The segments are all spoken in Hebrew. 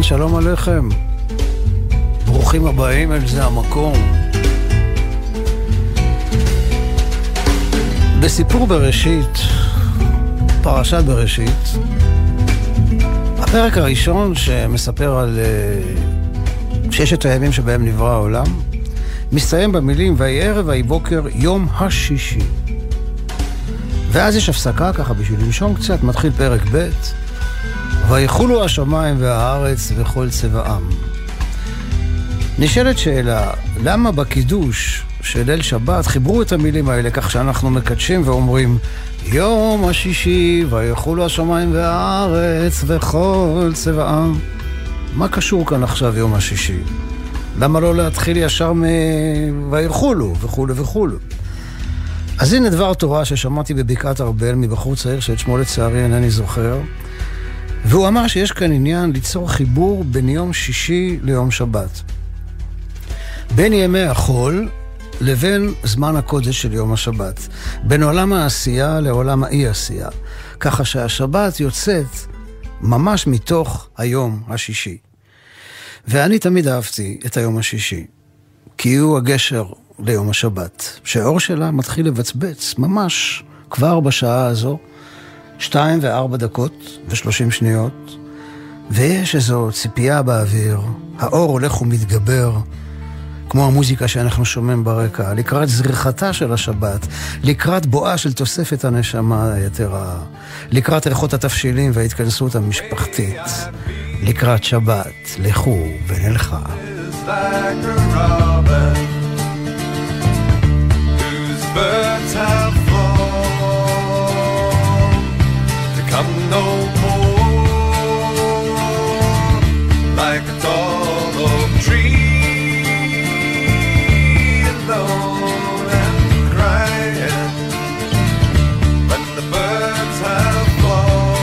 אהלן, שלום עליכם. ברוכים הבאים אל זה המקום. בסיפור בראשית, פרשת בראשית, הפרק הראשון שמספר על uh, ששת הימים שבהם נברא העולם, מסתיים במילים ויהי ערב ויהי בוקר יום השישי. ואז יש הפסקה ככה בשביל לנשום קצת, מתחיל פרק ב' ויחולו השמיים והארץ וכל צבעם. נשאלת שאלה, למה בקידוש של ליל שבת חיברו את המילים האלה כך שאנחנו מקדשים ואומרים יום השישי ויחולו השמיים והארץ וכל צבעם? מה קשור כאן עכשיו יום השישי? למה לא להתחיל ישר מ... ויחולו וכולו וכולו? אז הנה דבר תורה ששמעתי בבקעת ארבל מבחור צעיר שאת שמו לצערי אינני זוכר. והוא אמר שיש כאן עניין ליצור חיבור בין יום שישי ליום שבת. בין ימי החול לבין זמן הקודש של יום השבת. בין עולם העשייה לעולם האי-עשייה. ככה שהשבת יוצאת ממש מתוך היום השישי. ואני תמיד אהבתי את היום השישי, כי הוא הגשר ליום השבת, שהאור שלה מתחיל לבצבץ ממש כבר בשעה הזו, שתיים וארבע דקות ושלושים שניות, ויש איזו ציפייה באוויר, האור הולך ומתגבר, כמו המוזיקה שאנחנו שומעים ברקע, לקראת זריחתה של השבת, לקראת בואה של תוספת הנשמה היתרה, לקראת ריחות התבשילים וההתכנסות המשפחתית, לקראת שבת, לכו ונלכה. birds have no more like a tall oak tree alone and crying But the birds have flown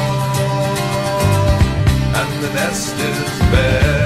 and the nest is bare.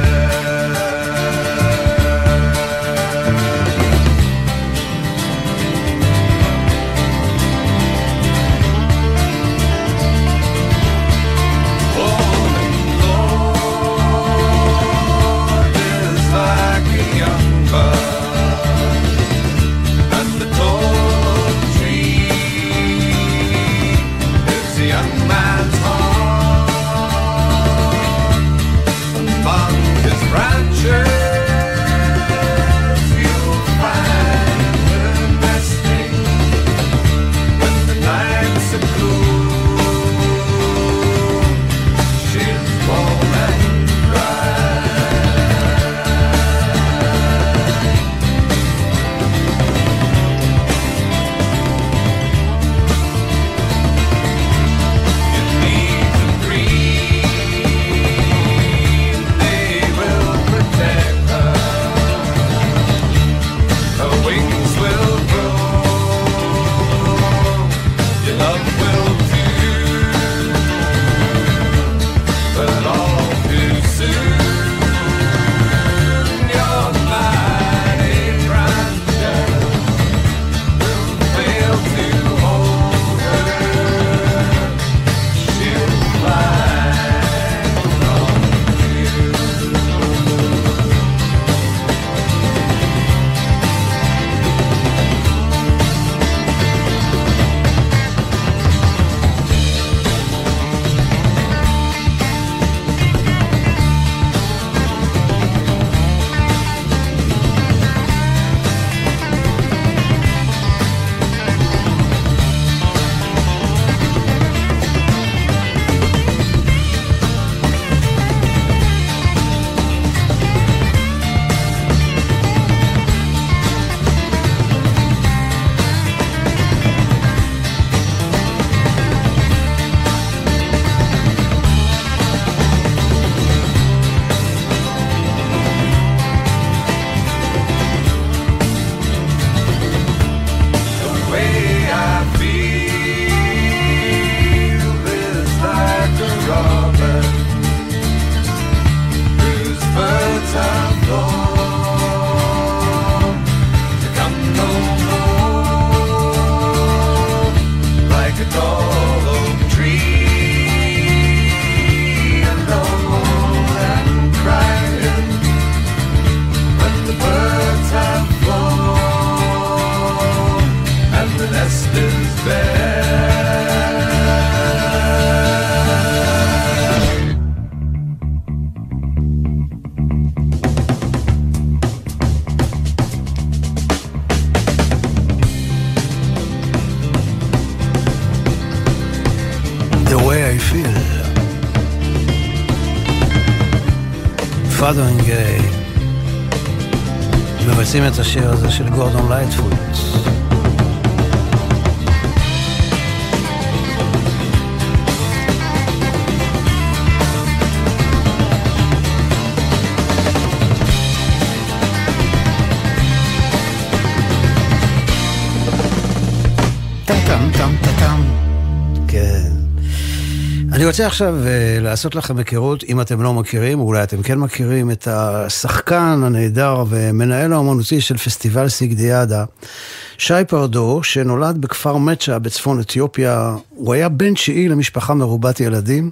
מבצעים את השיר הזה של גורדון לייטפוט. רוצה עכשיו uh, לעשות לכם היכרות, אם אתם לא מכירים, אולי אתם כן מכירים, את השחקן הנהדר ומנהל האומנותי של פסטיבל סיגדיאדה, שי פרדו, שנולד בכפר מצ'ה בצפון אתיופיה. הוא היה בן תשיעי למשפחה מרובת ילדים.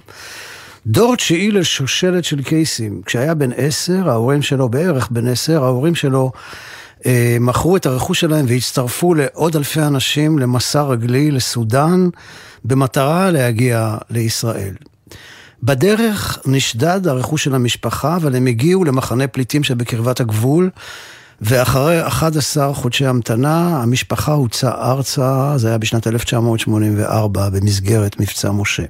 דור תשיעי לשושלת של קייסים. כשהיה בן עשר, ההורים שלו, בערך בן עשר, ההורים שלו אה, מכרו את הרכוש שלהם והצטרפו לעוד אלפי אנשים למסע רגלי לסודאן. במטרה להגיע לישראל. בדרך נשדד הרכוש של המשפחה, אבל הם הגיעו למחנה פליטים שבקרבת הגבול, ואחרי 11 חודשי המתנה, המשפחה הוצאה ארצה, זה היה בשנת 1984, במסגרת מבצע משה.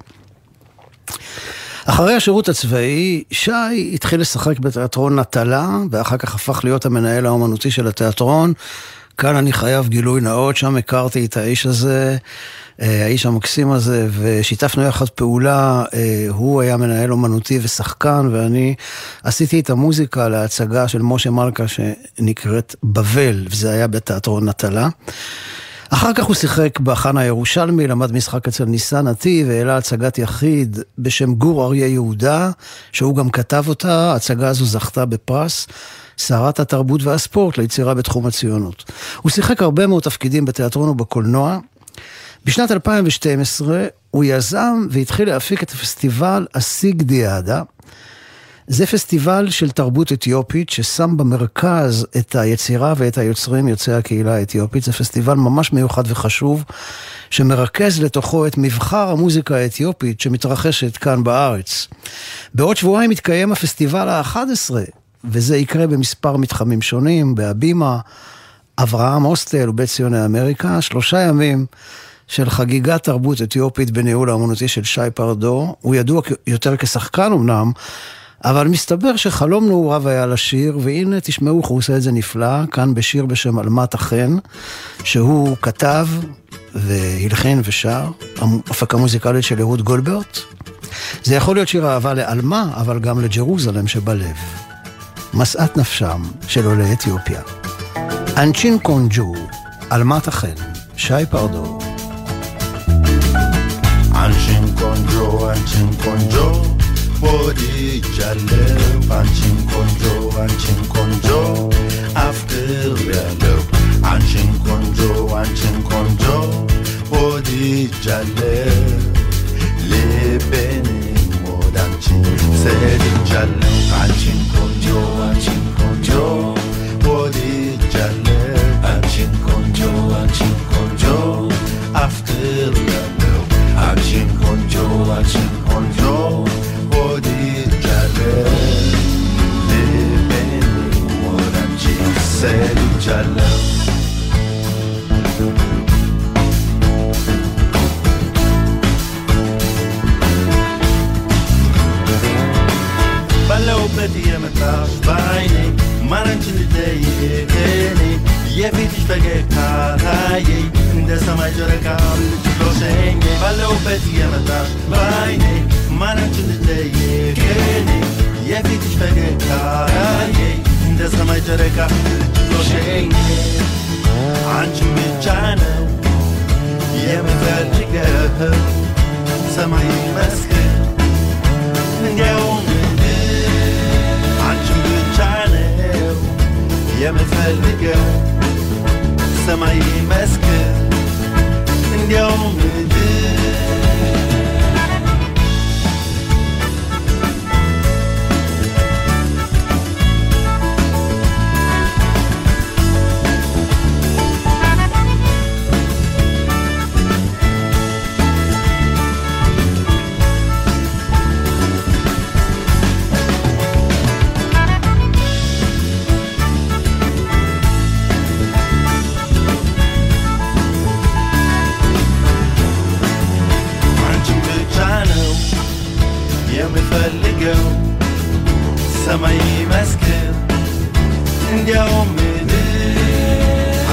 אחרי השירות הצבאי, שי התחיל לשחק בתיאטרון נטלה, ואחר כך הפך להיות המנהל האומנותי של התיאטרון. כאן אני חייב גילוי נאות, שם הכרתי את האיש הזה. אה, האיש המקסים הזה, ושיתפנו יחד פעולה, אה, הוא היה מנהל אומנותי ושחקן, ואני עשיתי את המוזיקה להצגה של משה מלכה שנקראת בבל, וזה היה בתיאטרון נטלה. אחר כך הוא שיחק בחנה הירושלמי, למד משחק אצל ניסן נתיב והעלה הצגת יחיד בשם גור אריה יהודה, שהוא גם כתב אותה, ההצגה הזו זכתה בפרס. שרת התרבות והספורט ליצירה בתחום הציונות. הוא שיחק הרבה מאוד תפקידים בתיאטרון ובקולנוע, בשנת 2012 הוא יזם והתחיל להפיק את הפסטיבל הסיגדיאדה. זה פסטיבל של תרבות אתיופית ששם במרכז את היצירה ואת היוצרים יוצאי הקהילה האתיופית. זה פסטיבל ממש מיוחד וחשוב, שמרכז לתוכו את מבחר המוזיקה האתיופית שמתרחשת כאן בארץ. בעוד שבועיים יתקיים הפסטיבל ה-11, וזה יקרה במספר מתחמים שונים, בהבימה, אברהם הוסטל ובית ציוני אמריקה, שלושה ימים. של חגיגת תרבות אתיופית בניהול האמנותי של שי פרדו. הוא ידוע יותר כשחקן אמנם, אבל מסתבר שחלום נעוריו היה לשיר, והנה תשמעו איך הוא עושה את זה נפלא, כאן בשיר בשם אלמת החן, שהוא כתב והלחין ושר, הפקה מוזיקלית של אהוד גולדברט. זה יכול להיות שיר אהבה לעלמה, אבל גם לג'רוזלם שבלב. משאת נפשם של עולי אתיופיה. אנצ'ין קונג'ו, אלמת החן, שי פרדו. Anchinkonjo, Anchinkonjo, Body ወድጃለሁ አንቺን ቆንጆ አንቺን ቆንጆ አፍቅሬያለሁ አንቺን ቆንጆ አንቺን ቆንጆ ወድጃለሁ ልቤን ወዳንቺ ሰድጃለሁ አንቺን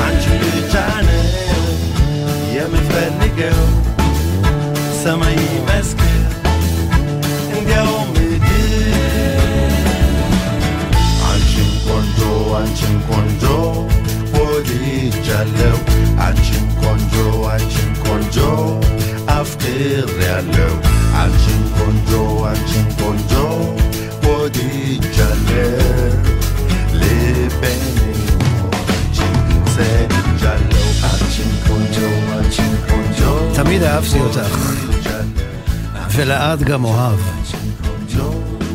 አንቺ ብቻ ነው የምፈልገው ሰማይ ይመስክር እንዲያውም አንቺን ቆንጆ አንቺን ቆንጆ ወድጃለሁ አንቺን ቆንጆ አንቺን ቆንጆ አፍቅሬያለሁ תמיד אהבתי אותך, ולעד גם אוהב.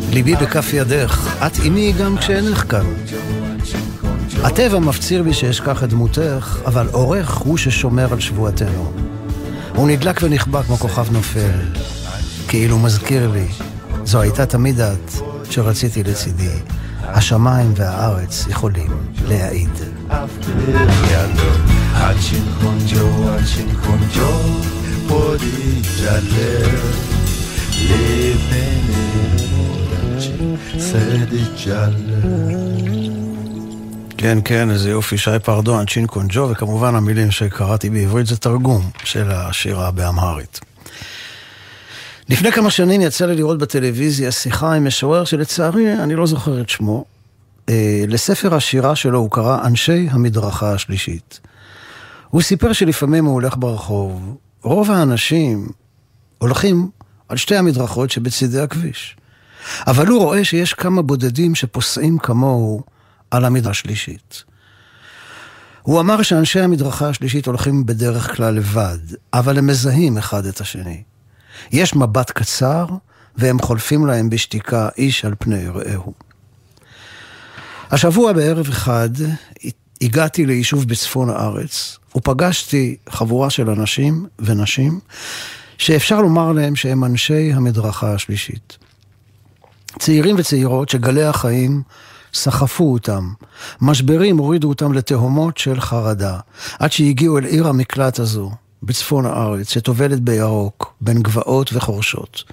ליבי בכף ידך, את אימי גם כשאינך כאן. הטבע מפציר בי שאשכח את דמותך, אבל עורך הוא ששומר על שבועתנו. הוא נדלק ונכבה כמו כוכב נופל, כאילו מזכיר לי, זו הייתה תמיד את שרציתי לצידי. השמיים והארץ יכולים להעיד. עד שינחון ג'ו, עד שינחון ג'ו pode jalè Le bene modaci sedi jalè כן, כן, איזה יופי, שי פרדו, צ'ין קונג'ו, וכמובן המילים שקראתי בעברית זה תרגום של השירה באמהרית. לפני כמה שנים יצא לי לראות בטלוויזיה שיחה עם משורר שלצערי אני לא זוכר את שמו. אה, לספר השירה שלו הוא קרא אנשי המדרכה השלישית. הוא סיפר שלפעמים הוא הולך ברחוב, רוב האנשים הולכים על שתי המדרכות שבצידי הכביש. אבל הוא רואה שיש כמה בודדים שפוסעים כמוהו על המדרכה השלישית. הוא אמר שאנשי המדרכה השלישית הולכים בדרך כלל לבד, אבל הם מזהים אחד את השני. יש מבט קצר, והם חולפים להם בשתיקה איש על פני רעהו. השבוע בערב אחד הגעתי ליישוב בצפון הארץ, ופגשתי חבורה של אנשים ונשים, שאפשר לומר להם שהם אנשי המדרכה השלישית. צעירים וצעירות שגלי החיים סחפו אותם. משברים הורידו אותם לתהומות של חרדה, עד שהגיעו אל עיר המקלט הזו, בצפון הארץ, שטובלת בירוק, בין גבעות וחורשות.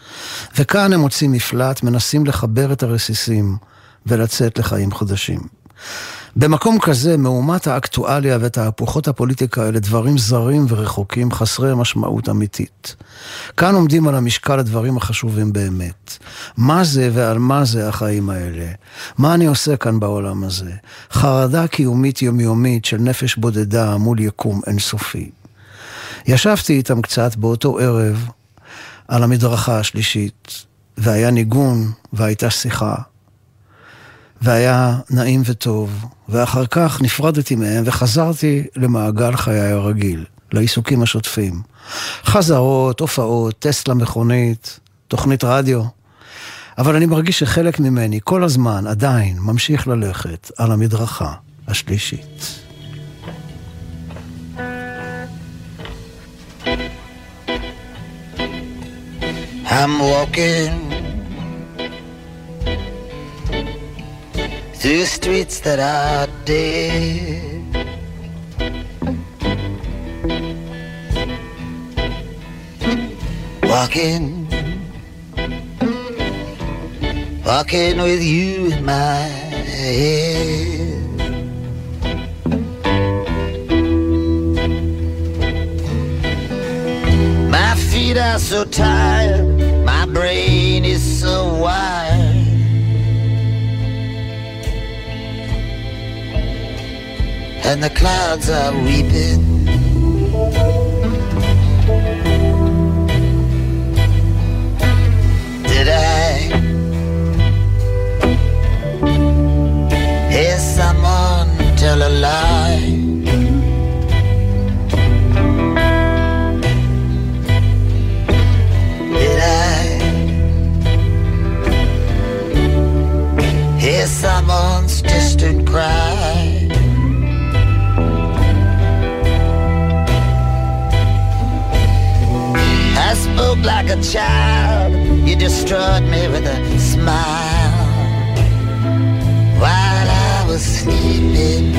וכאן הם מוצאים מפלט, מנסים לחבר את הרסיסים ולצאת לחיים חדשים. במקום כזה, מהומת האקטואליה ותהפוכות הפוליטיקה אלה דברים זרים ורחוקים, חסרי משמעות אמיתית. כאן עומדים על המשקל הדברים החשובים באמת. מה זה ועל מה זה החיים האלה? מה אני עושה כאן בעולם הזה? חרדה קיומית יומיומית של נפש בודדה מול יקום אינסופי. ישבתי איתם קצת באותו ערב על המדרכה השלישית, והיה ניגון והייתה שיחה. והיה נעים וטוב, ואחר כך נפרדתי מהם וחזרתי למעגל חיי הרגיל, לעיסוקים השוטפים. חזרות, הופעות, טסט למכונית, תוכנית רדיו. אבל אני מרגיש שחלק ממני כל הזמן עדיין ממשיך ללכת על המדרכה השלישית. I'm walking through streets that are dead. Walking, walking with you in my head. My feet are so tired, my brain is so wired. And the clouds are weeping. Did I hear someone tell a lie? Did I hear someone's distant cry? Spoke like a child, you destroyed me with a smile. While I was sleeping.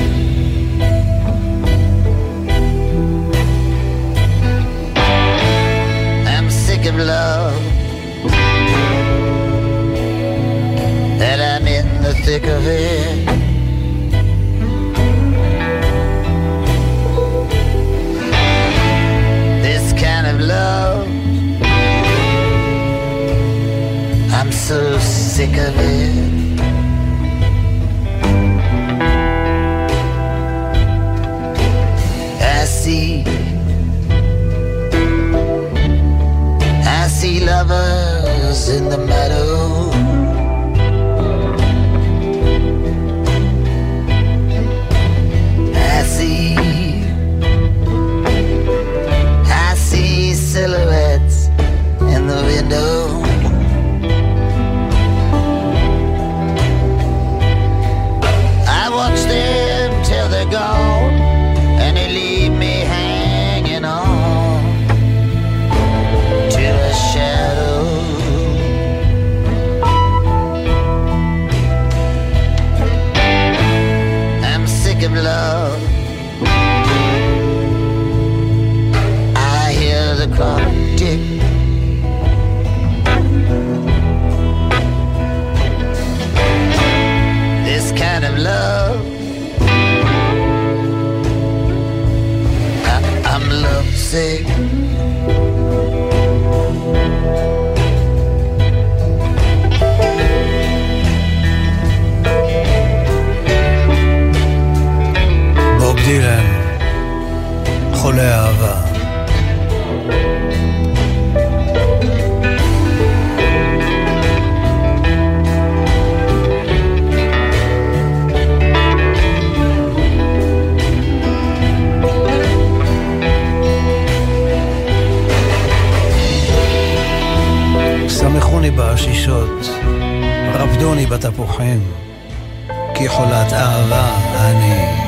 I'm sick of love. That I'm in the sick of it. I see, I see lovers in the meadow. I see, I see silhouettes in the window. רפדוני בתפוחים, כי חולת אהבה אני.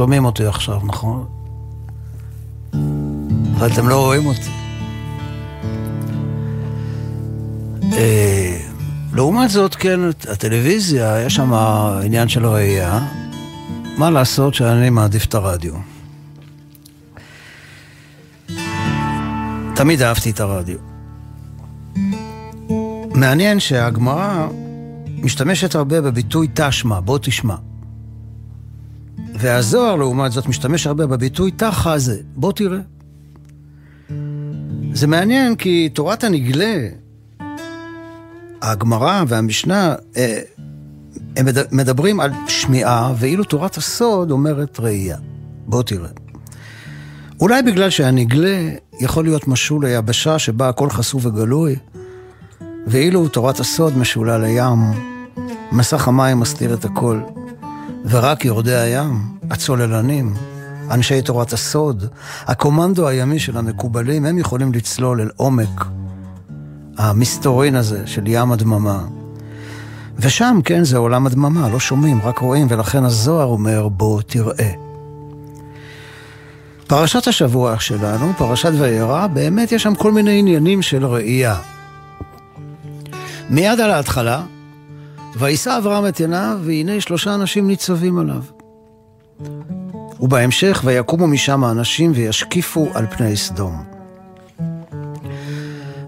שומעים אותי עכשיו, נכון? אבל אתם לא רואים אותי. אה, לעומת זאת, כן, הטלוויזיה, יש שם עניין של ראייה. מה לעשות שאני מעדיף את הרדיו. תמיד אהבתי את הרדיו. מעניין שהגמרא משתמשת הרבה בביטוי תשמע, בוא תשמע. והזוהר, לעומת זאת, משתמש הרבה בביטוי תחזה, בוא תראה. זה מעניין כי תורת הנגלה, הגמרא והמשנה, אה, הם מד- מדברים על שמיעה, ואילו תורת הסוד אומרת ראייה. בוא תראה. אולי בגלל שהנגלה יכול להיות משול ליבשה שבה הכל חשוף וגלוי, ואילו תורת הסוד משולה לים, מסך המים מסתיר את הכל, ורק יורדי הים, הצוללנים, אנשי תורת הסוד, הקומנדו הימי של המקובלים, הם יכולים לצלול אל עומק המסתורין הזה של ים הדממה. ושם, כן, זה עולם הדממה, לא שומעים, רק רואים, ולכן הזוהר אומר, בוא תראה. פרשת השבוע שלנו, פרשת וירא, באמת יש שם כל מיני עניינים של ראייה. מיד על ההתחלה, ויישא אברהם את עיניו, והנה שלושה אנשים ניצבים עליו. ובהמשך ויקומו משם האנשים וישקיפו על פני סדום.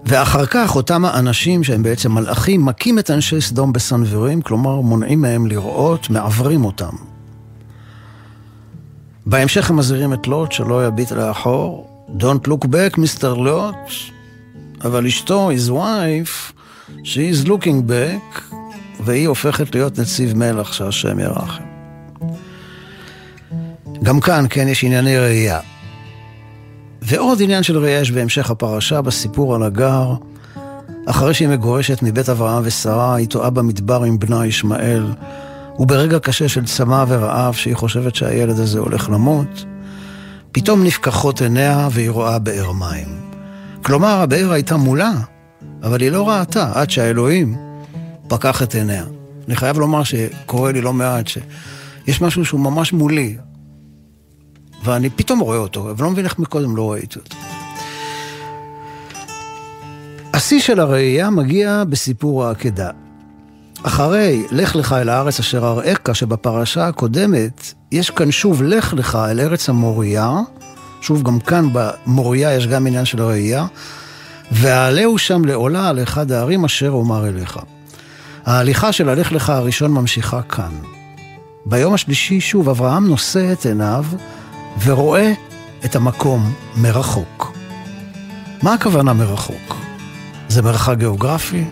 ואחר כך אותם האנשים שהם בעצם מלאכים מכים את אנשי סדום בסנוורים, כלומר מונעים מהם לראות, מעוורים אותם. בהמשך הם מזהירים את לוט שלא יביט לאחור. Don't look back, מיסטר לוט. אבל אשתו, his wife, she is looking back, והיא הופכת להיות נציב מלח שהשם ירחם. גם כאן, כן, יש ענייני ראייה. ועוד עניין של ראייה יש בהמשך הפרשה, בסיפור על הגר. אחרי שהיא מגורשת מבית אברהם ושרה, היא טועה במדבר עם בנה ישמעאל. וברגע קשה של צמא ורעב, שהיא חושבת שהילד הזה הולך למות, פתאום נפקחות עיניה והיא רואה באר מים. כלומר, הבאר הייתה מולה, אבל היא לא ראתה עד שהאלוהים פקח את עיניה. אני חייב לומר שקורה לי לא מעט שיש משהו שהוא ממש מולי, ואני פתאום רואה אותו, אבל לא מבין איך מקודם לא ראיתי אותו. השיא של הראייה מגיע בסיפור העקדה. אחרי לך לך אל הארץ אשר אראך שבפרשה הקודמת, יש כאן שוב לך לך אל ארץ המוריה, שוב גם כאן במוריה יש גם עניין של ראייה, ועלהו שם לעולה על אחד הערים אשר אומר אליך. ההליכה של הלך לך הראשון ממשיכה כאן. ביום השלישי שוב אברהם נושא את עיניו ורואה את המקום מרחוק. מה הכוונה מרחוק? זה מרחק גיאוגרפי?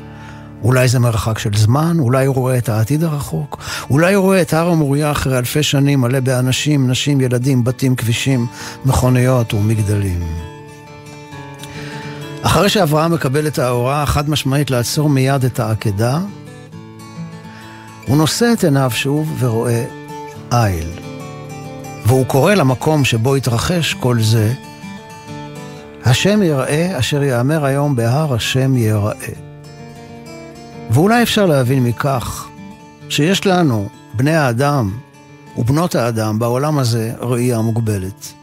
אולי זה מרחק של זמן, אולי הוא רואה את העתיד הרחוק, אולי הוא רואה את הר המוריה אחרי אלפי שנים מלא באנשים, נשים, ילדים, בתים, כבישים, מכוניות ומגדלים. אחרי שאברהם מקבל את ההוראה החד משמעית לעצור מיד את העקדה, הוא נושא את עיניו שוב ורואה איל. והוא קורא למקום שבו התרחש כל זה, השם יראה אשר יאמר היום בהר השם יראה. ואולי אפשר להבין מכך שיש לנו, בני האדם ובנות האדם, בעולם הזה ראייה מוגבלת.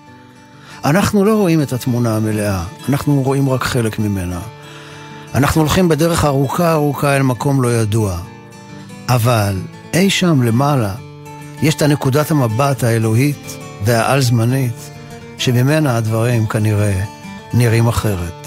אנחנו לא רואים את התמונה המלאה, אנחנו רואים רק חלק ממנה. אנחנו הולכים בדרך ארוכה ארוכה אל מקום לא ידוע. אבל אי שם למעלה יש את הנקודת המבט האלוהית והעל-זמנית, שממנה הדברים כנראה נראים אחרת.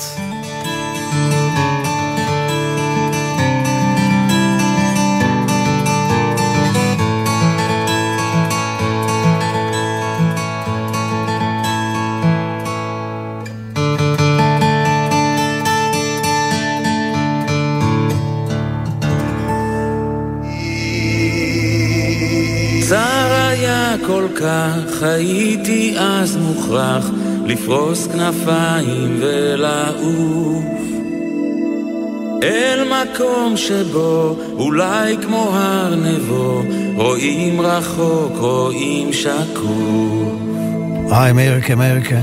כך הייתי אז מוכרח לפרוס כנפיים ולעוף אל מקום שבו אולי כמו הר נבו רואים רחוק, רואים שקוף. היי, אמריקה, אמריקה.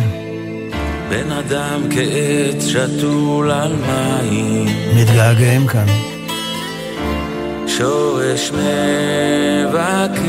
בן אדם כעץ שתול על מים. מתגעגעים כאן. שורש מבקש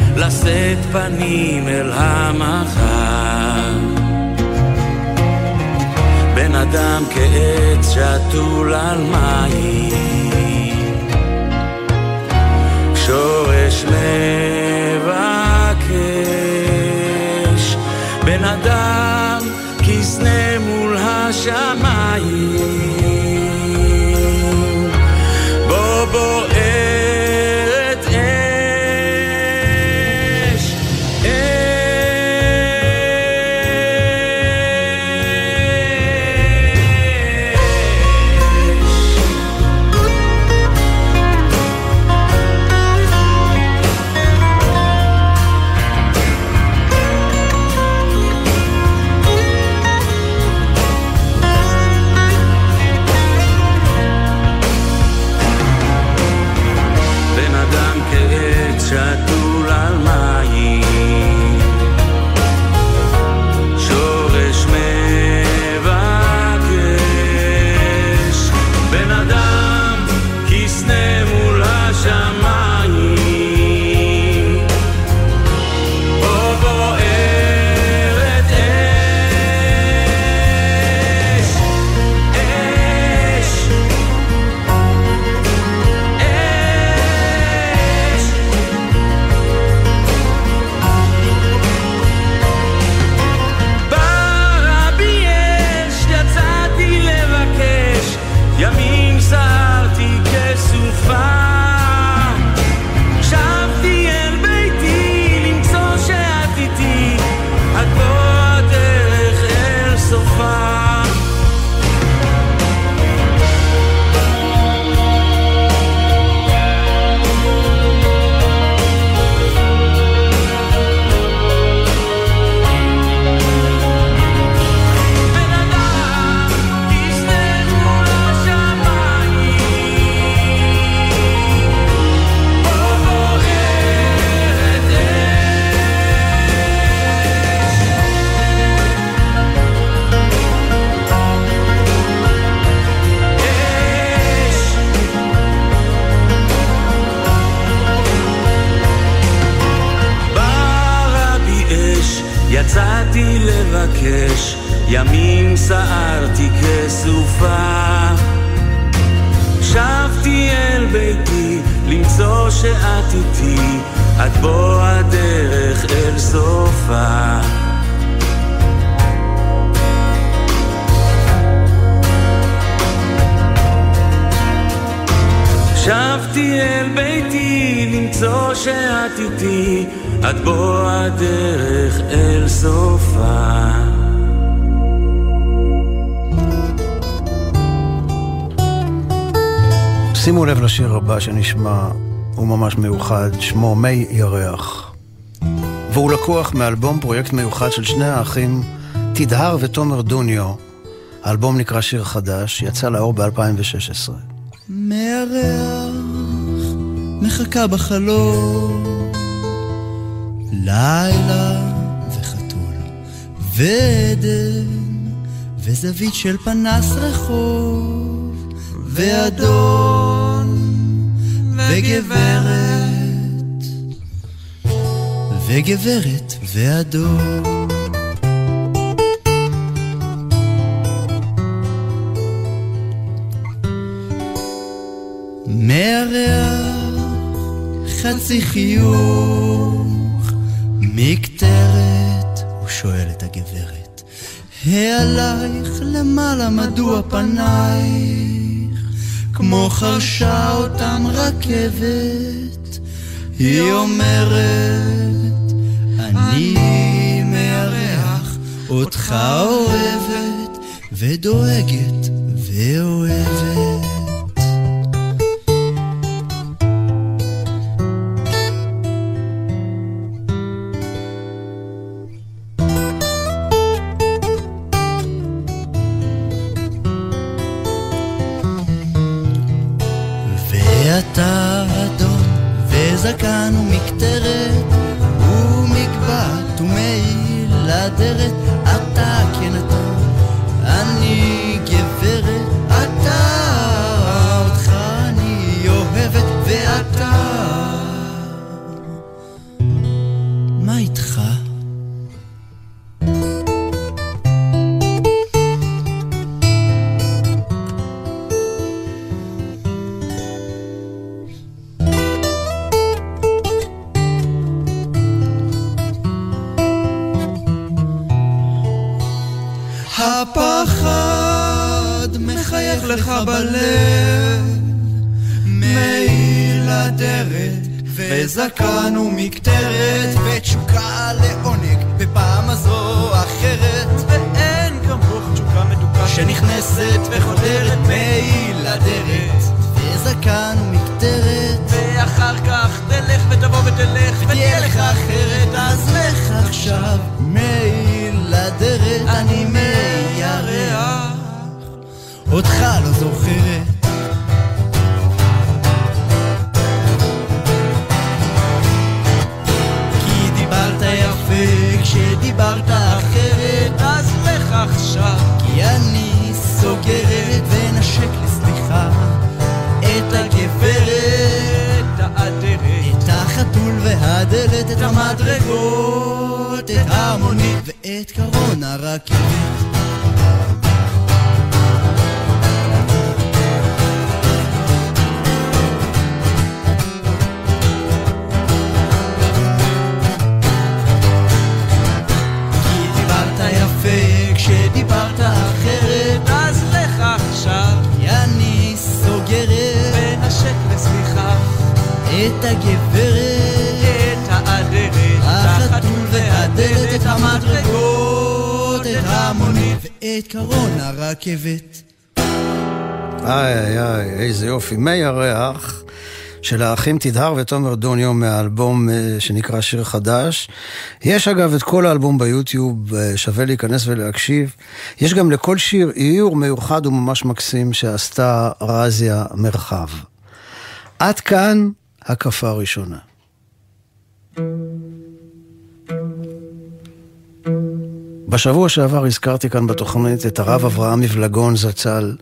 לשאת פנים אל המחר. בן אדם כעץ שתול על מים, שנשמע, הוא ממש מיוחד, שמו מי ירח. והוא לקוח מאלבום פרויקט מיוחד של שני האחים, תדהר ותומר דוניו. האלבום נקרא שיר חדש, יצא לאור ב-2016. מהריח מחכה בחלום לילה וחתול ועדן וזווית של פנס רחוב ואדון וגברת. וגברת ואדון. מהריח חצי חיוך מקטרת, הוא שואל את הגברת, העלייך למעלה מדוע פנייך כמו חרשה אותם רכבת. היא אומרת אני מארח אותך אוהבת ודואגת ואוהבת שנכנסת וחודרת מעיל אדרת וזקן ומקטרת ואחר כך תלך ותבוא ותלך ותהיה לך אחרת. אז לך עכשיו מעיל אדרת אני מירח. אותך לא זוכרת. כי דיברת יפה כשדיברת אחרת אז לך עכשיו. כי אני סוגרת ונשק לסליחה את הגברת, האדרת, את החתול והדלת, את המדרגות, את המונית ואת קרון הרכבת. את הגברת את האדרת החתול והדלת את המדרגות את המונית ואת קרון הרכבת איי איי איי, איזה יופי. מי ירח של האחים תדהר ותומר דוניו מהאלבום אה, שנקרא שיר חדש. יש אגב את כל האלבום ביוטיוב, אה, שווה להיכנס ולהקשיב. יש גם לכל שיר איור מיוחד וממש מקסים שעשתה רזיה מרחב. עד כאן הקפה הראשונה. בשבוע שעבר הזכרתי כאן בתוכנית את הרב אברהם מבלגון זצ"ל,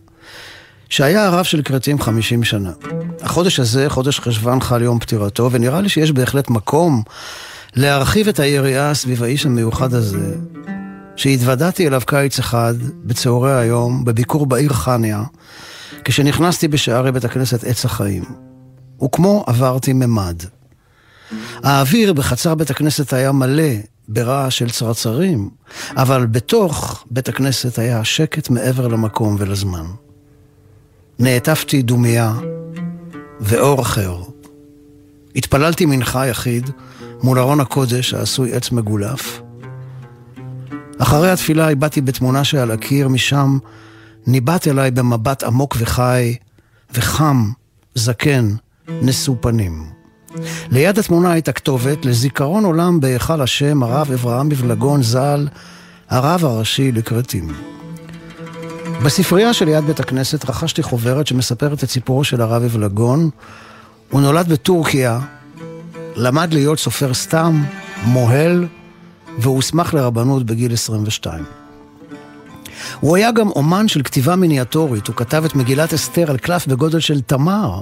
שהיה הרב של כרתים 50 שנה. החודש הזה, חודש חשוון, חל יום פטירתו, ונראה לי שיש בהחלט מקום להרחיב את היריעה סביב האיש המיוחד הזה, שהתוודעתי אליו קיץ אחד, בצהרי היום, בביקור בעיר חניה, כשנכנסתי בשערי בית הכנסת עץ החיים. וכמו עברתי ממד. האוויר בחצר בית הכנסת היה מלא ברעש של צרצרים, אבל בתוך בית הכנסת היה שקט מעבר למקום ולזמן. נעטפתי דומייה ואור אחר. התפללתי מנחה יחיד מול ארון הקודש העשוי עץ מגולף. אחרי התפילה הבעתי בתמונה שעל הקיר, משם ניבט אליי במבט עמוק וחי, וחם, זקן, נשוא פנים. ליד התמונה הייתה כתובת לזיכרון עולם בהיכל השם הרב אברהם מבלגון ז"ל, הרב הראשי לכרתים. בספרייה שליד בית הכנסת רכשתי חוברת שמספרת את סיפורו של הרב אבלגון. הוא נולד בטורקיה, למד להיות סופר סתם, מוהל, והוסמך לרבנות בגיל 22. הוא היה גם אומן של כתיבה מיניאטורית, הוא כתב את מגילת אסתר על קלף בגודל של תמר,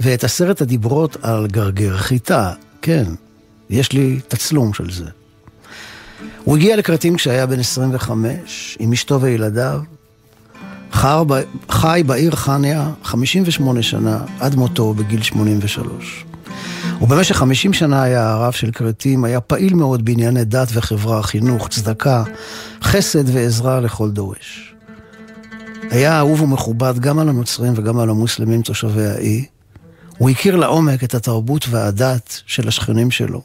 ואת עשרת הדיברות על גרגר חיטה. כן, יש לי תצלום של זה. הוא הגיע לכרתים כשהיה בן 25, עם אשתו וילדיו. חי בעיר חניה 58 שנה, עד מותו בגיל 83. ובמשך 50 שנה היה הרב של כרתים, היה פעיל מאוד בענייני דת וחברה, חינוך, צדקה, חסד ועזרה לכל דורש. היה אהוב ומכובד גם על הנוצרים וגם על המוסלמים תושבי האי. הוא הכיר לעומק את התרבות והדת של השכנים שלו.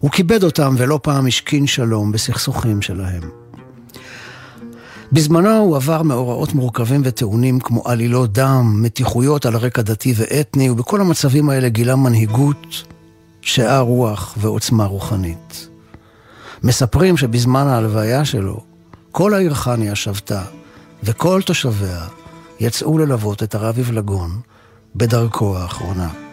הוא כיבד אותם ולא פעם השכין שלום בסכסוכים שלהם. בזמנו הוא עבר מאורעות מורכבים וטעונים כמו עלילות דם, מתיחויות על רקע דתי ואתני, ובכל המצבים האלה גילה מנהיגות, שאר רוח ועוצמה רוחנית. מספרים שבזמן ההלוויה שלו, כל העיר חניה שבתה, וכל תושביה יצאו ללוות את הרב יבלגון בדרכו האחרונה.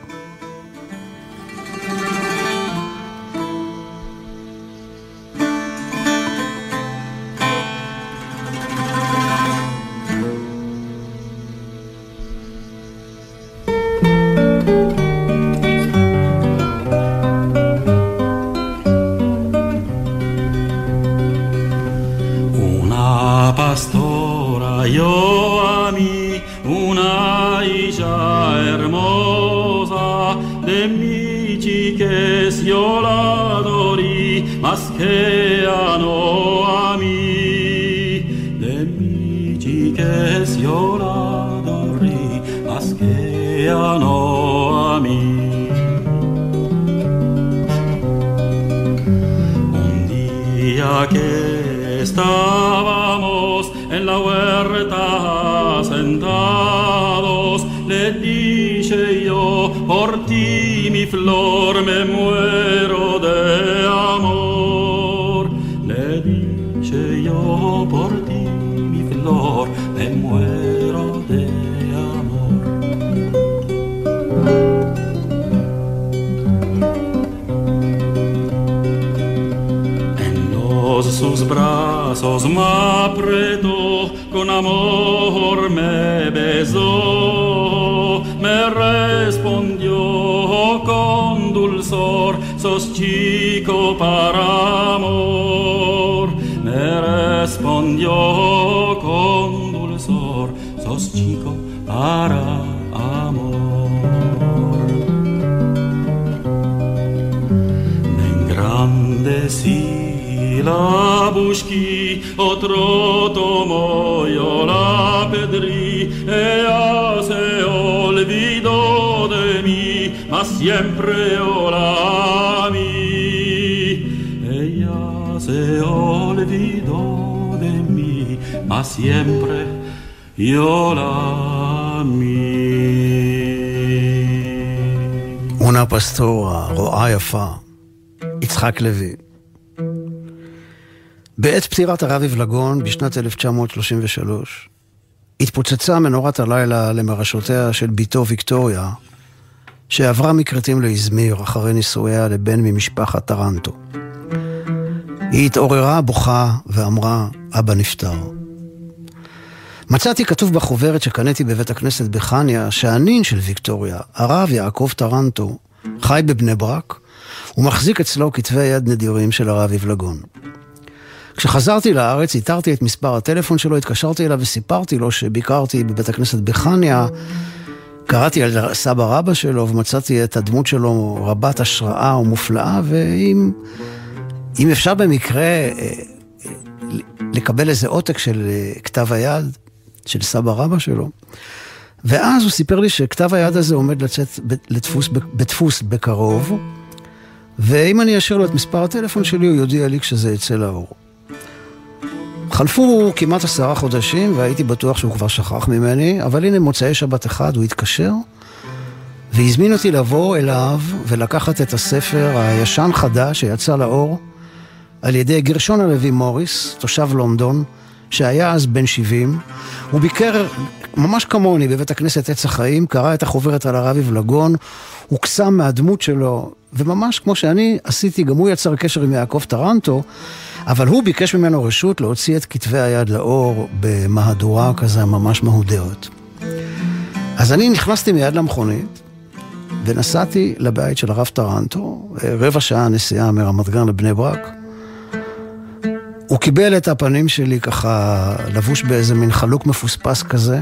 Patos m'apreto, con amor me beso me respondió con dulzor, sos chico para amor. Me respondió con dulzor, sos chico para amor. tomo yo la pedrí, ella se olvidó de mí, mas siempre yo la mí. Ella se olvidó de mí, mas siempre yo la mí. Una pastora, רועה יפה, יצחק לוי. בעת פטירת הרב אבלגון בשנת 1933, התפוצצה מנורת הלילה למרשותיה של בתו ויקטוריה, שעברה מכרתים לאזמיר אחרי נישואיה לבן ממשפחת טרנטו. היא התעוררה בוכה ואמרה, אבא נפטר. מצאתי כתוב בחוברת שקניתי בבית הכנסת בחניה, שהנין של ויקטוריה, הרב יעקב טרנטו, חי בבני ברק, הוא מחזיק אצלו כתבי יד נדירים של הרב יבלגון. כשחזרתי לארץ, איתרתי את מספר הטלפון שלו, התקשרתי אליו וסיפרתי לו שביקרתי בבית הכנסת בחניה, קראתי על סבא רבא שלו ומצאתי את הדמות שלו רבת השראה ומופלאה, ואם אם אפשר במקרה אה, אה, לקבל איזה עותק של אה, כתב היד של סבא רבא שלו. ואז הוא סיפר לי שכתב היד הזה עומד לצאת לדפוס, בדפוס בקרוב, ואם אני אשאיר לו את מספר הטלפון שלי, הוא יודיע לי כשזה יצא לאור. חלפו כמעט עשרה חודשים, והייתי בטוח שהוא כבר שכח ממני, אבל הנה מוצאי שבת אחד הוא התקשר, והזמין אותי לבוא אליו ולקחת את הספר הישן חדש שיצא לאור, על ידי גרשון הלוי מוריס, תושב לונדון, שהיה אז בן 70. הוא ביקר, ממש כמוני, בבית הכנסת עץ החיים, קרא את החוברת על הרב יבלגון, הוקסם מהדמות שלו, וממש כמו שאני עשיתי, גם הוא יצר קשר עם יעקב טרנטו, אבל הוא ביקש ממנו רשות להוציא את כתבי היד לאור במהדורה כזה ממש מהודרת. אז אני נכנסתי מיד למכונית, ונסעתי לבית של הרב טרנטו, רבע שעה נסיעה מרמת גן לבני ברק. הוא קיבל את הפנים שלי ככה לבוש באיזה מין חלוק מפוספס כזה,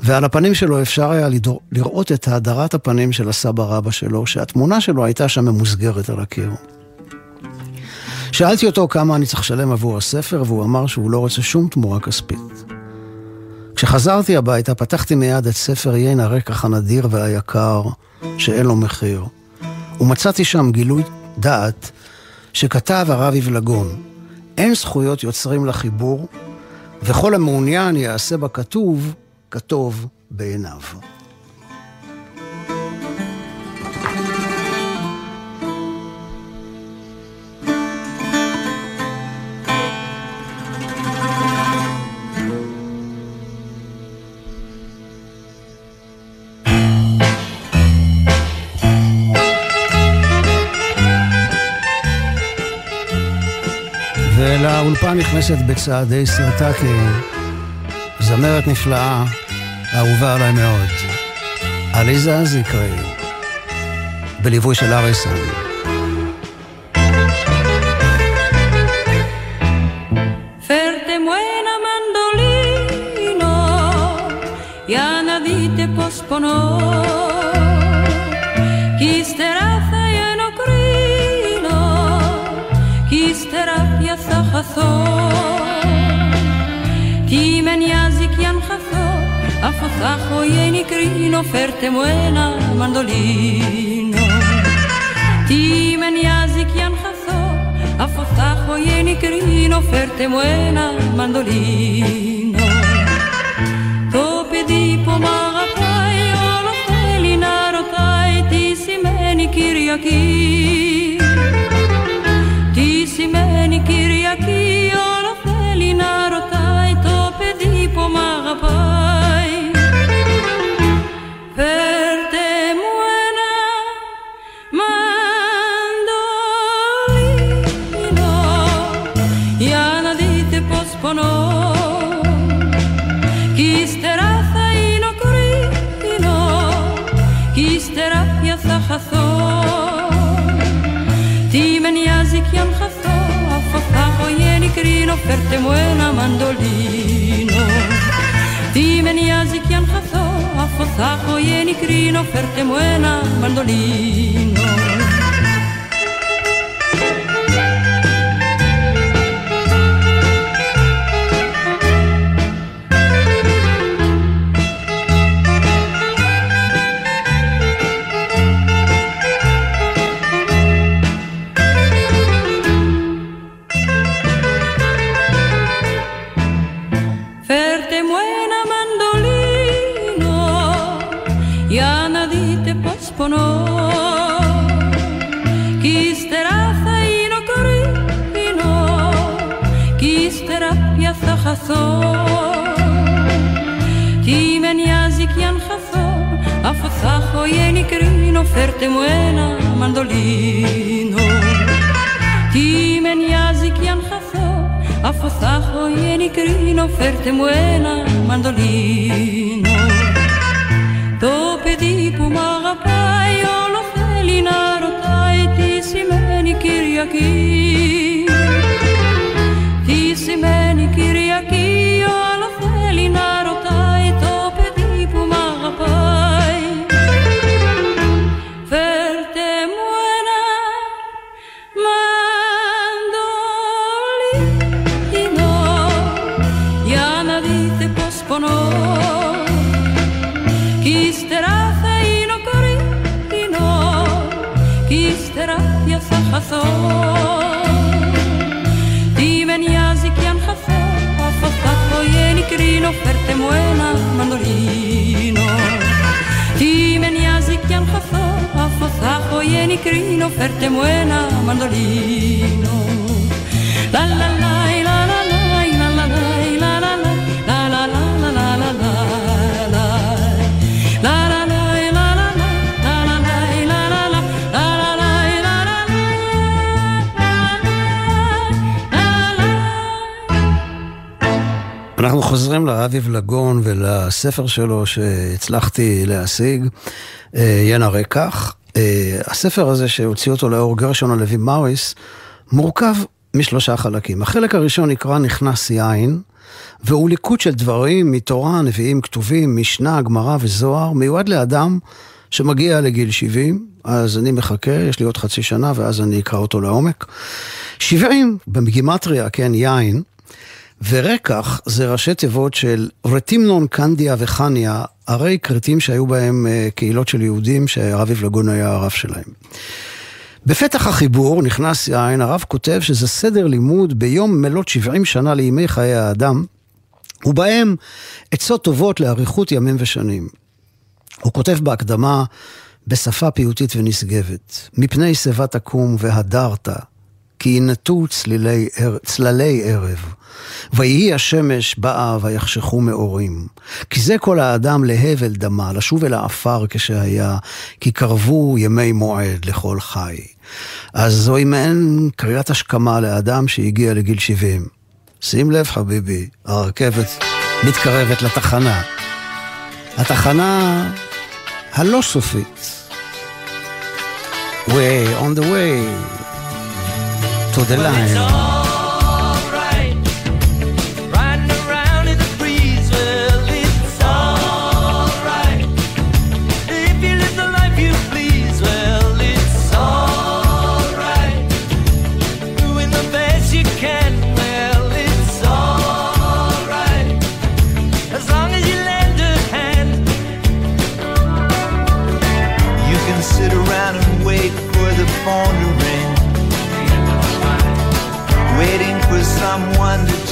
ועל הפנים שלו אפשר היה לראות את האדרת הפנים של הסבא רבא שלו, שהתמונה שלו הייתה שם ממוסגרת על הקיר. שאלתי אותו כמה אני צריך לשלם עבור הספר, והוא אמר שהוא לא רוצה שום תמורה כספית. כשחזרתי הביתה, פתחתי מיד את ספר יין הרקח הנדיר והיקר, שאין לו מחיר, ומצאתי שם גילוי דעת שכתב הרב יבלגון, אין זכויות יוצרים לחיבור, וכל המעוניין יעשה בכתוב, כתוב בעיניו. לאולפן נכנסת בצעדי סרטקי, זמרת נפלאה, אהובה עליי מאוד, עליזה זיקרי, בליווי של אריסון. που θα φέρτε μου ένα μαντολίνο. Τι με νοιάζει κι αν χαθώ αφού θα έχω φέρτε μου ένα μαντολίνο. Το παιδί που μ' αγαπάει όλο θέλει να ρωτάει τι σημαίνει Κυριακή. Τι σημαίνει Κυριακή όλο θέλει να ρωτάει το παιδί που μ' αγαπάει. Τι με νοιάζει κι αν χαθώ Αφού θα έχω γέννη κρίνω Φέρτε μου ένα μαντολίνο Τι με νοιάζει κι αν χαθώ Αφού θα έχω γέννη κρίνω Φέρτε μου ένα μαντολίνο vieni crino, fertemo ένα μαντολίνο Τι με νοιάζει κι αν χαθώ, αφού θα φέρτε μου ένα μαντολίνο Το παιδί που μ' αγαπάει όλο θέλει να zafo y en icrino, ferte fertemuena, mandolino. La la la. אנחנו חוזרים לאביב לגון ולספר שלו שהצלחתי להשיג, ינה רקח, אה, הספר הזה שהוציא אותו לאור גרשון הלוי מאויס, מורכב משלושה חלקים. החלק הראשון נקרא נכנס יין, והוא ליקוט של דברים מתורה, נביאים כתובים, משנה, גמרא וזוהר, מיועד לאדם שמגיע לגיל 70, אז אני מחכה, יש לי עוד חצי שנה ואז אני אקרא אותו לעומק. 70 בגימטריה, כן, יין. ורקח זה ראשי תיבות של רטימנון, קנדיה וחניה, ערי כרתים שהיו בהם אה, קהילות של יהודים שהרב אבלגון היה הרב שלהם. בפתח החיבור נכנס יין, הרב כותב שזה סדר לימוד ביום מלאת 70 שנה לימי חיי האדם, ובהם עצות טובות לאריכות ימים ושנים. הוא כותב בהקדמה בשפה פיוטית ונשגבת, מפני שיבה תקום והדרת, כי ינטו צללי ערב. ויהי השמש באה ויחשכו מאורים. כי זה כל האדם להבל דמה, לשוב אל העפר כשהיה, כי קרבו ימי מועד לכל חי. אז זוהי מעין קריאת השכמה לאדם שהגיע לגיל 70. שים לב חביבי, הרכבת מתקרבת לתחנה. התחנה הלא סופית. way on the way to the line.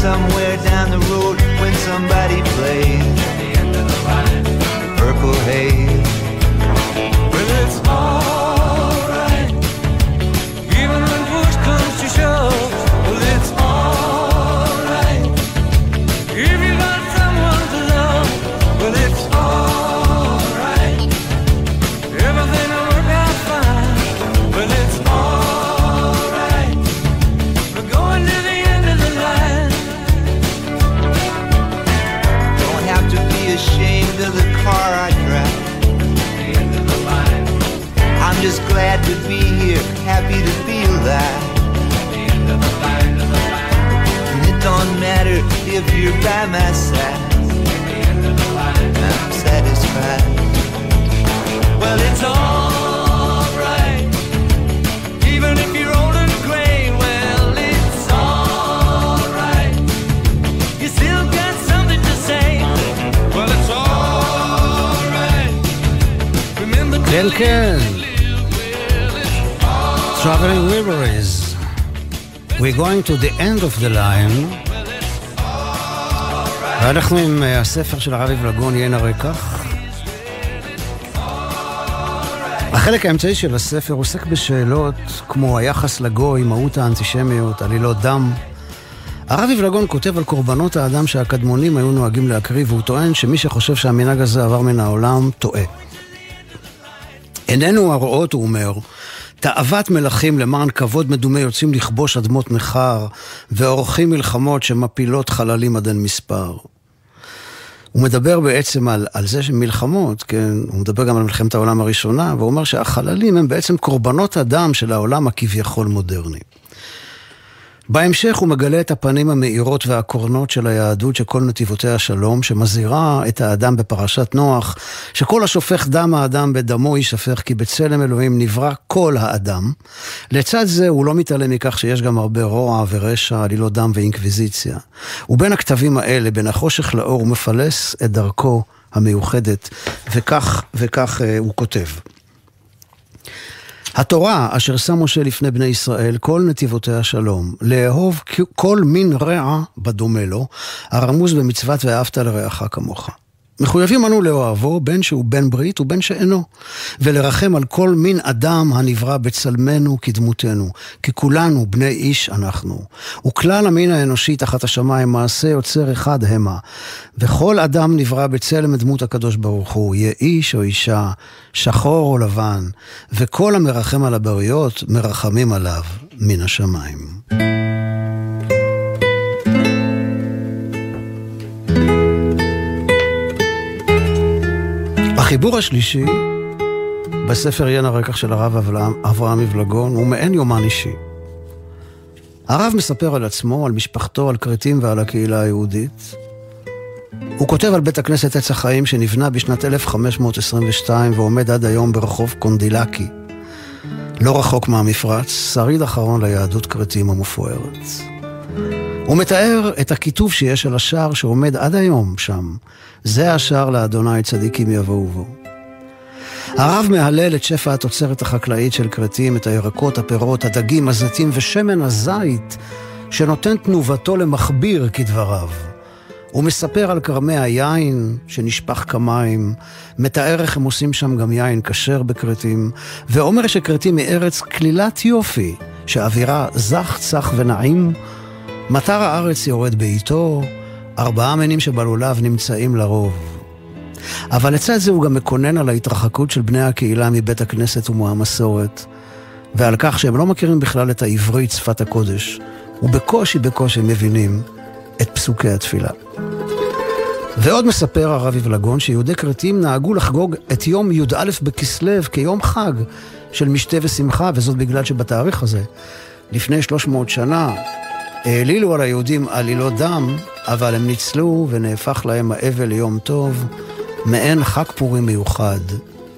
somewhere down the road when somebody plays ואנחנו עם אה, הספר של הרב יהיה נראה כך. החלק האמצעי של הספר עוסק בשאלות כמו היחס לגוי, מהות האנטישמיות, עלילות דם. הרב יבלגון כותב על קורבנות האדם שהקדמונים היו נוהגים להקריב, והוא טוען שמי שחושב שהמנהג הזה עבר מן העולם, טועה. עינינו הרואות, הוא אומר, תאוות מלכים למען כבוד מדומה יוצאים לכבוש אדמות נכר, ועורכים מלחמות שמפילות חללים עד אין מספר. הוא מדבר בעצם על, על זה שמלחמות, כן, הוא מדבר גם על מלחמת העולם הראשונה, והוא אומר שהחללים הם בעצם קורבנות הדם של העולם הכביכול מודרני. בהמשך הוא מגלה את הפנים המאירות והקורנות של היהדות שכל נתיבותיה שלום, שמזהירה את האדם בפרשת נוח, שכל השופך דם האדם בדמו יישפך, כי בצלם אלוהים נברא כל האדם. לצד זה הוא לא מתעלם מכך שיש גם הרבה רוע ורשע, עלילות דם ואינקוויזיציה. ובין הכתבים האלה, בין החושך לאור, הוא מפלס את דרכו המיוחדת, וכך, וכך אה, הוא כותב. התורה אשר שם משה לפני בני ישראל, כל נתיבותיה שלום, לאהוב כל מין רע בדומה לו, הרמוז במצוות ואהבת לרעך כמוך. מחויבים אנו לאוהבו, בין שהוא בן ברית ובין שאינו, ולרחם על כל מין אדם הנברא בצלמנו כדמותנו, כי כולנו בני איש אנחנו. וכלל המין האנושי תחת השמיים מעשה יוצר אחד המה, וכל אדם נברא בצלם דמות הקדוש ברוך הוא, יהיה איש או אישה, שחור או לבן, וכל המרחם על הבריות מרחמים עליו מן השמיים. החיבור השלישי בספר עיין הרקח של הרב אברהם מבלגון הוא מעין יומן אישי. הרב מספר על עצמו, על משפחתו, על כרתים ועל הקהילה היהודית. הוא כותב על בית הכנסת עץ החיים שנבנה בשנת 1522 ועומד עד היום ברחוב קונדילקי, לא רחוק מהמפרץ, שריד אחרון ליהדות כרתים המפוארת. הוא מתאר את הכיתוב שיש על השער שעומד עד היום שם. זה השער לאדוני צדיקים יבואו בו. הרב מהלל את שפע התוצרת החקלאית של כרתים, את הירקות, הפירות, הדגים, הזיתים ושמן הזית, שנותן תנובתו למכביר כדבריו. הוא מספר על כרמי היין שנשפך כמים, מתאר איך הם עושים שם גם יין כשר בכרתים, ואומר שכרתים היא ארץ כלילת יופי, שאווירה זך, צח ונעים, מטר הארץ יורד בעיתו, ארבעה מינים שבלולב נמצאים לרוב. אבל לצד זה הוא גם מקונן על ההתרחקות של בני הקהילה מבית הכנסת ומהמסורת, ועל כך שהם לא מכירים בכלל את העברית, שפת הקודש, ובקושי בקושי מבינים את פסוקי התפילה. ועוד מספר הרב יבלגון שיהודי כרתים נהגו לחגוג את יום י"א בכסלו כיום חג של משתה ושמחה, וזאת בגלל שבתאריך הזה, לפני 300 שנה, העלילו על היהודים עלילות דם, אבל הם ניצלו ונהפך להם האבל ליום טוב, מעין חג פורים מיוחד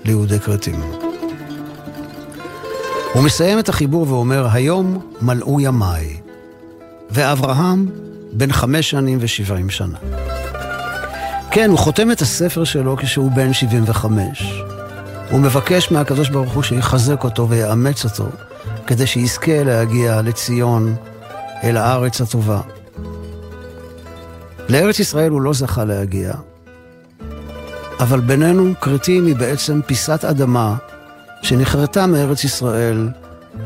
ליהודי כרתים. הוא מסיים את החיבור ואומר, היום מלאו ימיי, ואברהם בן חמש שנים ושבעים שנה. כן, הוא חותם את הספר שלו כשהוא בן שבעים וחמש. הוא מבקש מהקדוש ברוך הוא שיחזק אותו ויאמץ אותו, כדי שיזכה להגיע לציון אל הארץ הטובה. לארץ ישראל הוא לא זכה להגיע, אבל בינינו כרתים היא בעצם פיסת אדמה שנחרטה מארץ ישראל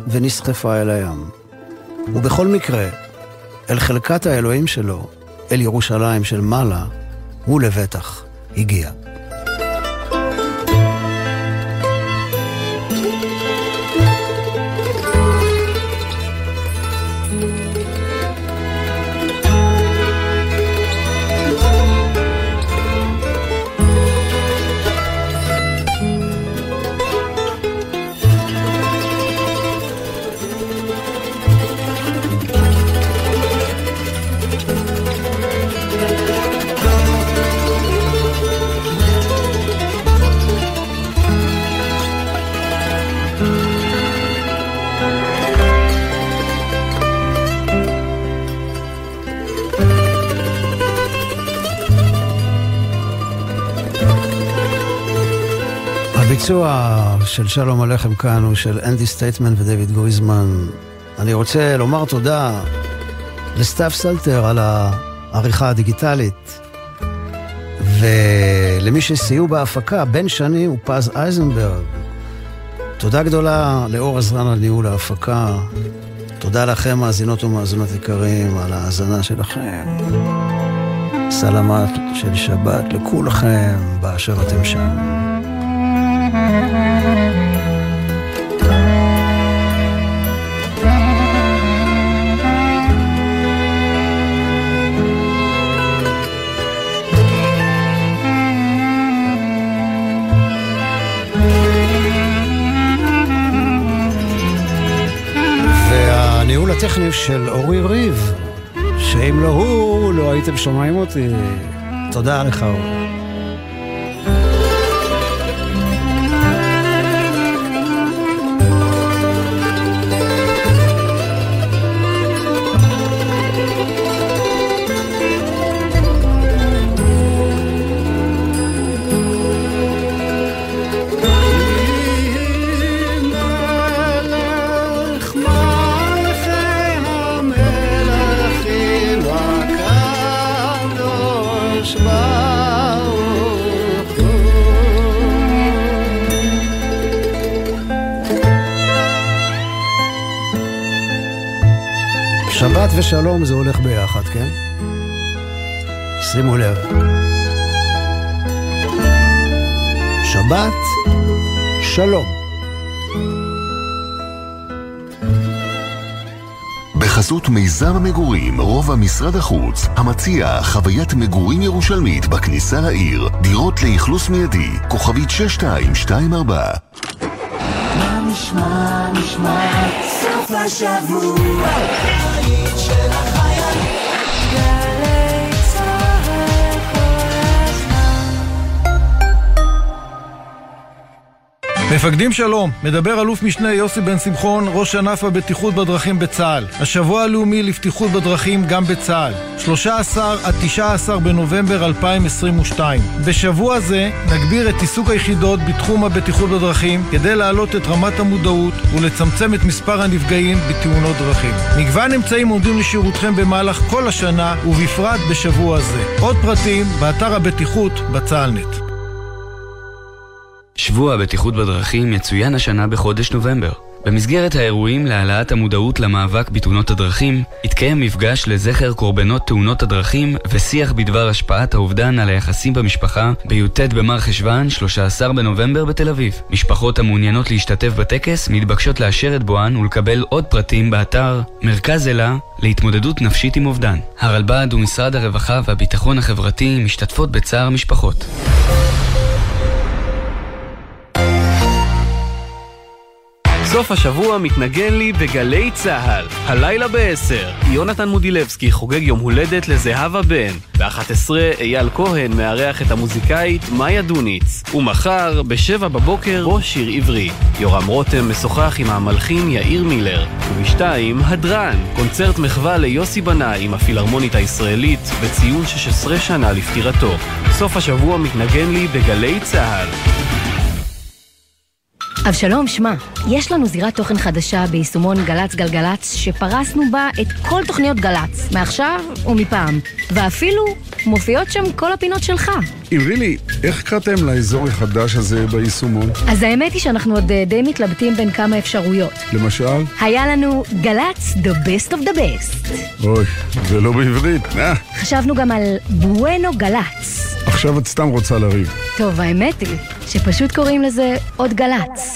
ונסחפה אל הים. ובכל מקרה, אל חלקת האלוהים שלו, אל ירושלים של מעלה, הוא לבטח הגיע. הביצוע של שלום עליכם כאן הוא של אנדי סטייטמן ודויד גויזמן. אני רוצה לומר תודה לסטאפ סלטר על העריכה הדיגיטלית, ולמי שסייעו בהפקה, בן שני ופז אייזנברג. תודה גדולה לאור עזרן על ניהול ההפקה. תודה לכם, מאזינות ומאזינות יקרים, על ההאזנה שלכם. סלאמתק של שבת לכולכם באשר אתם שם. הטכני של אורי ריב, שאם לא הוא, לא הייתם שומעים אותי. תודה לך, אורי. ושלום זה הולך ביחד, כן? שימו לב. שבת, שלום. בחסות מיזם המגורים, רובע משרד החוץ, המציע חוויית מגורים ירושלמית בכניסה לעיר, דירות לאכלוס מיידי, כוכבית 6224. מה נשמע, נשמע, סוף השבוע. מפקדים שלום, מדבר אלוף משנה יוסי בן שמחון, ראש ענף הבטיחות בדרכים בצה"ל. השבוע הלאומי לבטיחות בדרכים גם בצה"ל. 13 עד 19 בנובמבר 2022. בשבוע זה נגביר את עיסוק היחידות בתחום הבטיחות בדרכים כדי להעלות את רמת המודעות ולצמצם את מספר הנפגעים בתאונות דרכים. מגוון אמצעים עומדים לשירותכם במהלך כל השנה ובפרט בשבוע זה. עוד פרטים באתר הבטיחות בצה"לנט. שבוע הבטיחות בדרכים יצוין השנה בחודש נובמבר. במסגרת האירועים להעלאת המודעות למאבק בתאונות הדרכים, התקיים מפגש לזכר קורבנות תאונות הדרכים ושיח בדבר השפעת האובדן על היחסים במשפחה בי"ט במר חשוון, 13 בנובמבר בתל אביב. משפחות המעוניינות להשתתף בטקס מתבקשות לאשר את בואן ולקבל עוד פרטים באתר מרכז אלה להתמודדות נפשית עם אובדן. הרלב"ד ומשרד הרווחה והביטחון החברתי משתתפות בצער משפחות. סוף השבוע מתנגן לי בגלי צה"ל. הלילה ב-10, יונתן מודילבסקי חוגג יום הולדת לזהבה בן. ב-11, אייל כהן מארח את המוזיקאית מאיה דוניץ. ומחר, ב-7 בבוקר, ראש שיר עברי. יורם רותם משוחח עם המלחין יאיר מילר. וב-2, הדרן, קונצרט מחווה ליוסי בנאי עם הפילהרמונית הישראלית בציון 16 שנה לפטירתו. סוף השבוע מתנגן לי בגלי צה"ל. אבשלום, שמע, יש לנו זירת תוכן חדשה ביישומון גל"צ גלגלצ, שפרסנו בה את כל תוכניות גל"צ, מעכשיו ומפעם, ואפילו מופיעות שם כל הפינות שלך. אמרי איך קראתם לאזור החדש הזה ביישומון? אז האמת היא שאנחנו עוד אה, די מתלבטים בין כמה אפשרויות. למשל? היה לנו גל"צ The Best of the Best. אוי, זה לא בעברית, אה. חשבנו גם על בואנו גל"צ. עכשיו את סתם רוצה לריב. טוב, האמת היא שפשוט קוראים לזה עוד גל"צ.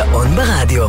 גאון ברדיו.